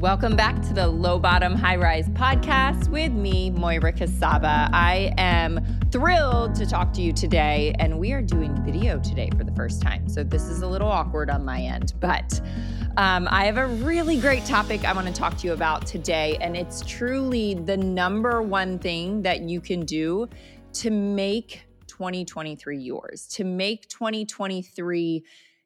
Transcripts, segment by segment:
Welcome back to the Low Bottom High Rise podcast with me, Moira Kucaba. I am thrilled to talk to you today, and we are doing video today for the first time. So this is a little awkward on my end, but um, I have a really great topic I want to talk to you about today, and it's truly the number one thing that you can do to make 2023 yours, to make 2023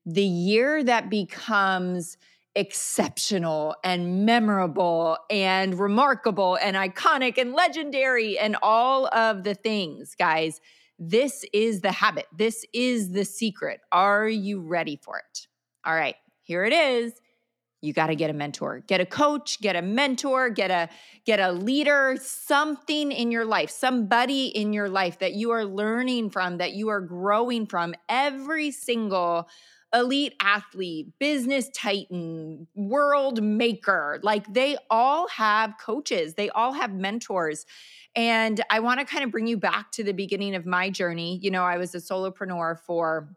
the year that becomes exceptional and memorable and remarkable and iconic and legendary and all of the things, guys. This is the habit. This is the secret. Are you ready for it? All right, here it is. You got to get a mentor. Get a coach, get a mentor, get a get a leader, something in your life, somebody in your life that you are learning from, that you are growing from every single elite athlete, business titan, world maker. Like they all have coaches, they all have mentors. And I want to kind of bring you back to the beginning of my journey. You know, I was a solopreneur for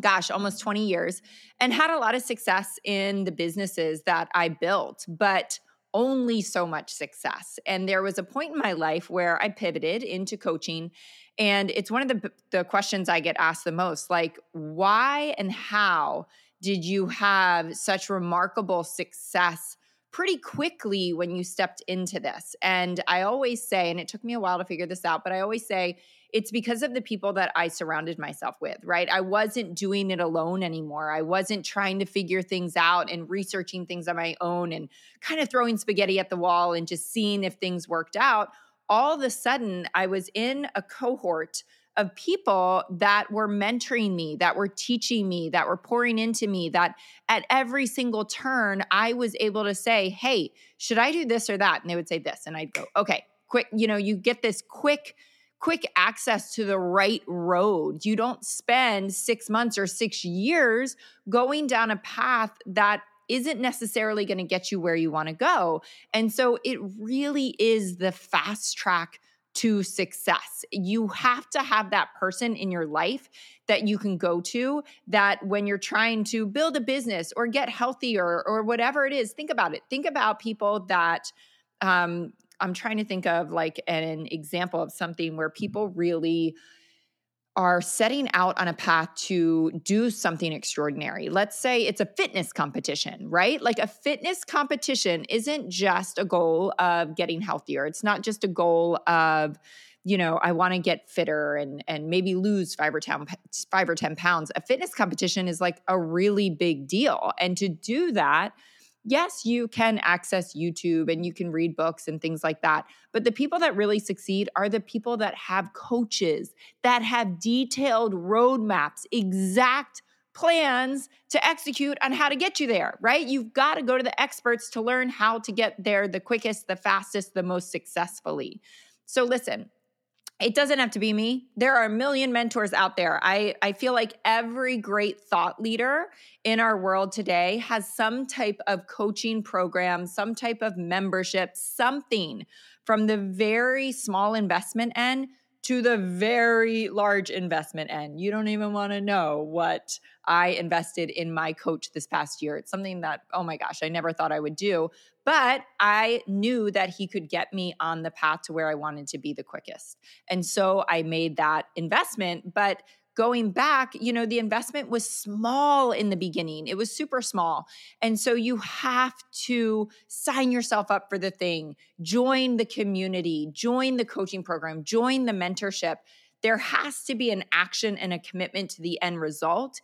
gosh, almost 20 years and had a lot of success in the businesses that I built, but only so much success. And there was a point in my life where I pivoted into coaching and it's one of the, the questions I get asked the most like, why and how did you have such remarkable success pretty quickly when you stepped into this? And I always say, and it took me a while to figure this out, but I always say, it's because of the people that I surrounded myself with, right? I wasn't doing it alone anymore. I wasn't trying to figure things out and researching things on my own and kind of throwing spaghetti at the wall and just seeing if things worked out all of a sudden I was in a cohort of people that were mentoring me, that were teaching me, that were pouring into me, that at every single turn, I was able to say, Hey, should I do this or that? And they would say this. And I'd go, Okay, quick, you know, you get this quick, quick access to the right road. You don't spend six months or six years going down a path that isn't necessarily going to get you where you want to go. And so it really is the fast track to success. You have to have that person in your life that you can go to that when you're trying to build a business or get healthier or whatever it is, think about it. Think about people that um, I'm trying to think of like an example of something where mm-hmm. people really are setting out on a path to do something extraordinary. Let's say it's a fitness competition, right? Like a fitness competition isn't just a goal of getting healthier. It's not just a goal of, you know, I want to get fitter and and maybe lose 5 or 10 5 or 10 pounds. A fitness competition is like a really big deal. And to do that, yes, you can access YouTube and you can read books and things like that. But the people that really succeed are the people that have coaches, that have detailed roadmaps, exact plans to execute on how to get you there, right? You've got to go to the experts to learn how to get there the quickest, the fastest, the most successfully. So, listen, it doesn't have to be me. There are a million mentors out there. I, I feel like every great thought leader in our world today has some type of coaching program, some type of membership, something from the very small investment end to the very large investment end. You don't even want to know what I invested in my coach this past year. It's something that, oh my gosh, I never thought I would do. But I knew that he could get me on the path to where I wanted to be the quickest. And so I made that investment. But going back, you know, the investment was small in the beginning. It was super small. And so you have to sign yourself up for the thing, join the community, join the coaching program, join the mentorship. There has to be an action and a commitment to the end result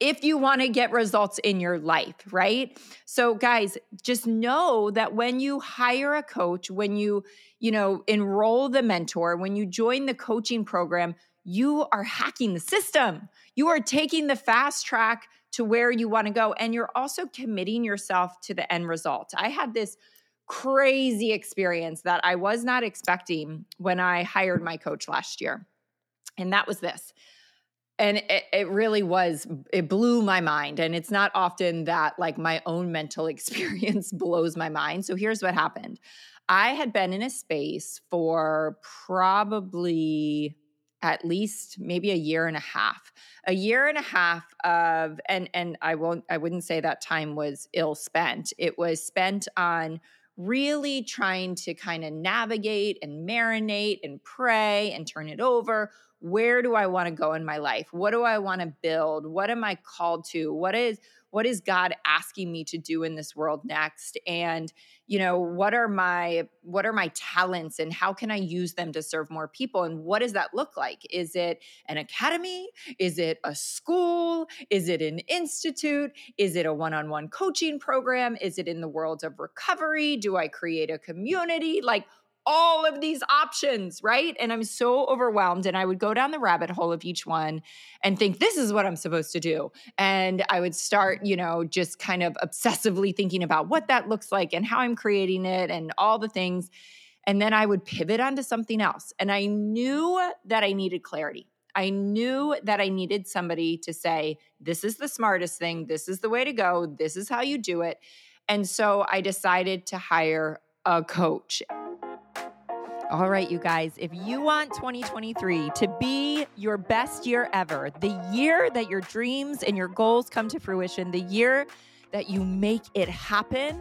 if you want to get results in your life, right? So guys, just know that when you hire a coach, when you, you know, enroll the mentor, when you join the coaching program, you are hacking the system. You are taking the fast track to where you want to go and you're also committing yourself to the end result. I had this crazy experience that I was not expecting when I hired my coach last year. And that was this and it, it, really was it blew my mind. And it's not often that like my own mental experience blows my mind. So here's what happened. I had been in a space for probably at least maybe a year and a half. A year and a half of and and i won't i wouldn't say that time was ill spent. It was spent on really trying to kind of navigate and marinate and pray and turn it over where do i want to go in my life what do i want to build what am i called to what is what is God asking me to do in this world next? And, you know, what are my what are my talents and how can I use them to serve more people? And what does that look like? Is it an academy? Is it a school? Is it an institute? Is it a one-on-one coaching program? Is it in the world of recovery? Do I create a community? Like all of these options, right? And I'm so overwhelmed. And I would go down the rabbit hole of each one and think, this is what I'm supposed to do. And I would start, you know, just kind of obsessively thinking about what that looks like and how I'm creating it and all the things. And then I would pivot onto something else. And I knew that I needed clarity. I knew that I needed somebody to say, this is the smartest thing. This is the way to go. This is how you do it. And so I decided to hire a coach. All right, you guys, if you want 2023 to be your best year ever, the year that your dreams and your goals come to fruition, the year that you make it happen,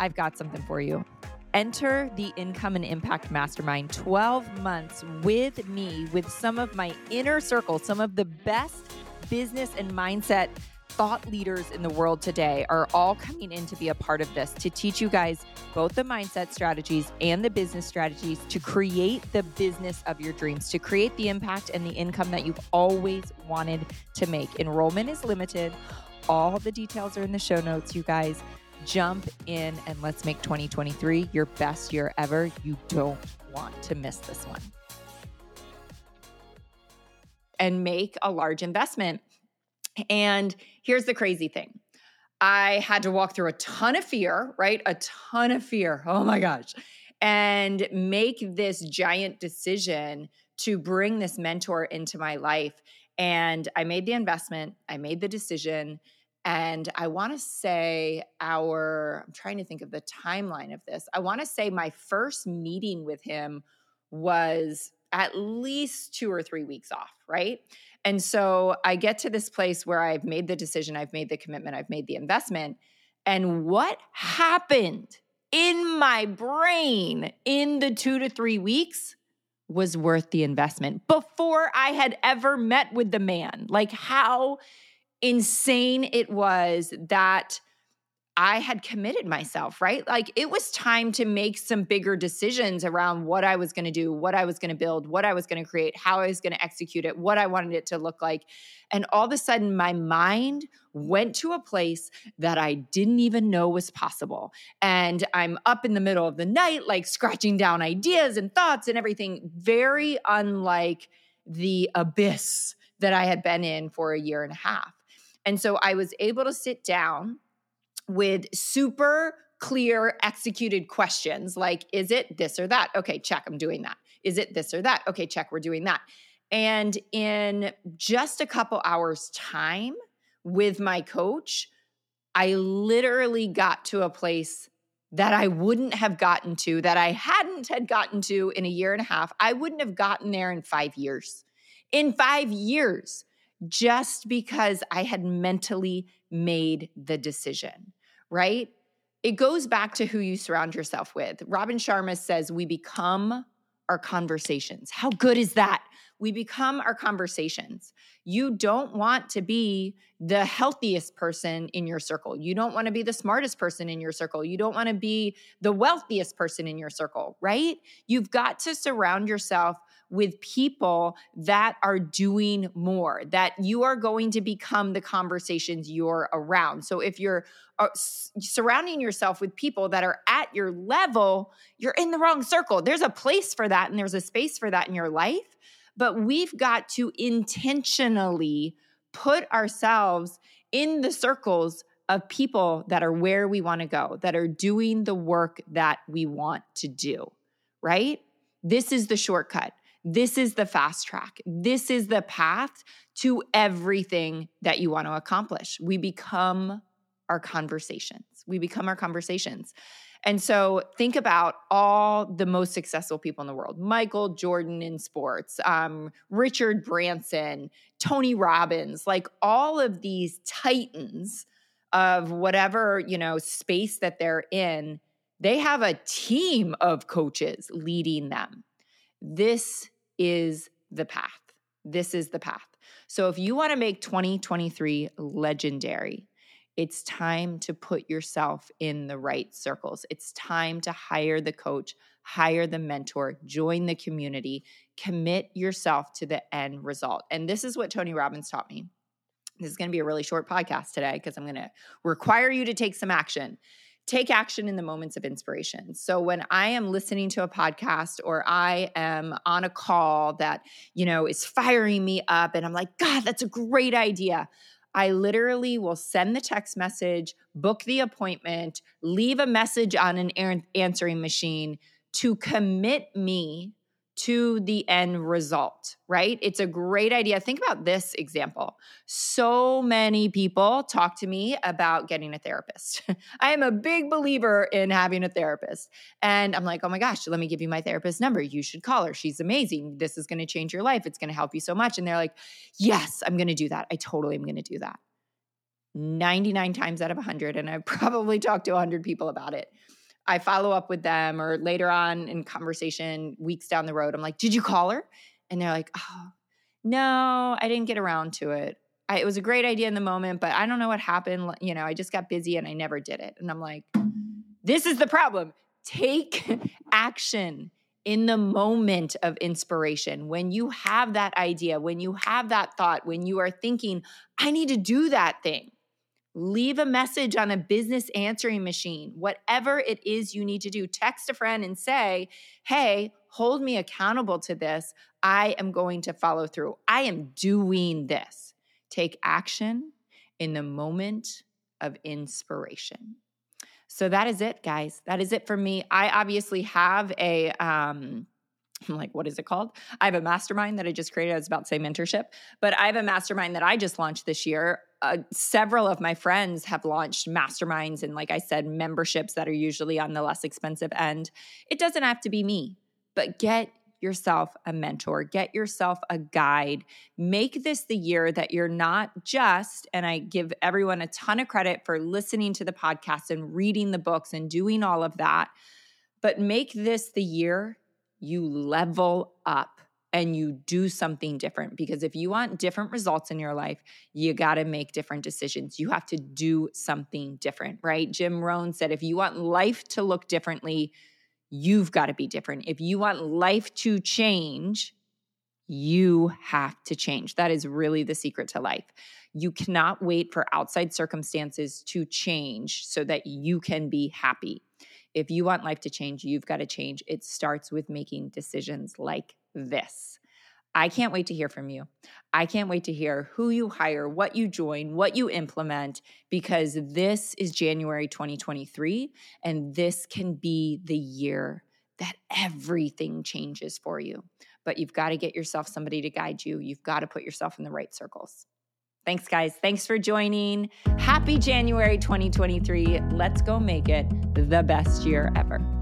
I've got something for you. Enter the Income and Impact Mastermind 12 months with me, with some of my inner circle, some of the best business and mindset thought leaders in the world today are all coming in to be a part of this to teach you guys both the mindset strategies and the business strategies to create the business of your dreams, to create the impact and the income that you've always wanted to make. Enrollment is limited. All the details are in the show notes, you guys. Jump in and let's make 2023 your best year ever. You don't want to miss this one. And make a large investment and here's the crazy thing I had to walk through a ton of fear, right? A ton of fear. Oh my gosh. And make this giant decision to bring this mentor into my life. And I made the investment, I made the decision. And I want to say, our, I'm trying to think of the timeline of this. I want to say my first meeting with him was at least two or three weeks off, right? And so I get to this place where I've made the decision, I've made the commitment, I've made the investment. And what happened in my brain in the two to three weeks was worth the investment before I had ever met with the man. Like how insane it was that I had committed myself, right? Like it was time to make some bigger decisions around what I was going to do, what I was going to build, what I was going to create, how I was going to execute it, what I wanted it to look like. And all of a sudden, my mind went to a place that I didn't even know was possible. And I'm up in the middle of the night, like scratching down ideas and thoughts and everything, very unlike the abyss that I had been in for a year and a half. And so I was able to sit down with super clear executed questions like is it this or that? Okay check i'm doing that. Is it this or that? Okay check we're doing that. And in just a couple hours time with my coach i literally got to a place that i wouldn't have gotten to that i hadn't had gotten to in a year and a half. I wouldn't have gotten there in 5 years. In 5 years just because I had mentally made the decision, right? It goes back to who you surround yourself with. Robin Sharma says, We become our conversations. How good is that? We become our conversations. You don't want to be the healthiest person in your circle. You don't want to be the smartest person in your circle. You don't want to be the wealthiest person in your circle, right? You've got to surround yourself with people that are doing more, that you are going to become the conversations you're around. So if you're uh, surrounding yourself with people that are at your level, you're in the wrong circle. There's a place for that and there's a space for that in your life. But we've got to intentionally put ourselves in the circles of people that are where we want to go, that are doing the work that we want to do, right? This is the shortcut. This is the fast track. This is the path to everything that you want to accomplish. We become our conversations. We become our conversations. And so think about all the most successful people in the world Michael Jordan in sports, um, Richard Branson, Tony Robbins, like all of these titans of whatever, you know, space that they're in. They have a team of coaches leading them. This is the path. This is the path. So if you want to make 2023 legendary, it's time to put yourself in the right circles. It's time to hire the coach, hire the mentor, join the community, commit yourself to the end result. And this is what Tony Robbins taught me. This is going to be a really short podcast today because I'm going to require you to take some action. Take action in the moments of inspiration. So when I am listening to a podcast or I am on a call that, you know, is firing me up and I'm like, God, that's a great idea. I literally will send the text message, book the appointment, leave a message on an answering machine to commit me to the end result, right? It's a great idea. Think about this example. So many people talk to me about getting a therapist. I am a big believer in having a therapist. And I'm like, oh my gosh, let me give you my therapist number. You should call her. She's amazing. This is going to change your life. It's going to help you so much. And they're like, yes, I'm going to do that. I totally am going to do that. 99 times out of 100. And I've probably talked to 100 people about it. I follow up with them or later on in conversation, weeks down the road, I'm like, Did you call her? And they're like, Oh, no, I didn't get around to it. I, it was a great idea in the moment, but I don't know what happened. You know, I just got busy and I never did it. And I'm like, This is the problem. Take action in the moment of inspiration, when you have that idea, when you have that thought, when you are thinking, I need to do that thing leave a message on a business answering machine, whatever it is you need to do. Text a friend and say, Hey, hold me accountable to this. I am going to follow through. I am doing this. Take action in the moment of inspiration. So that is it, guys. That is it for me. I obviously have a, um, I'm like, what is it called? I have a mastermind that I just created. I was about to say mentorship, but I have a mastermind that I just launched this year. Uh, several of my friends have launched masterminds and, like I said, memberships that are usually on the less expensive end. It doesn't have to be me, but get yourself a mentor, get yourself a guide. Make this the year that you're not just, and I give everyone a ton of credit for listening to the podcast and reading the books and doing all of that, but make this the year you level up and you do something different. Because if you want different results in your life, you got to make different decisions. You have to do something different, right? Jim Rohn said if you want life to look differently, you've got to be different. If you want life to change, you have to change. That is really the secret to life. You cannot wait for outside circumstances to change so that you can be happy. If you want life to change, you've got to change. It starts with making decisions like this. I can't wait to hear from you. I can't wait to hear who you hire, what you join, what you implement, because this is January 2023, and this can be the year that everything changes for you. But you've got to get yourself somebody to guide you. You've got to put yourself in the right circles. Thanks, guys. Thanks for joining. Happy January 2023. Let's go make it the best year ever.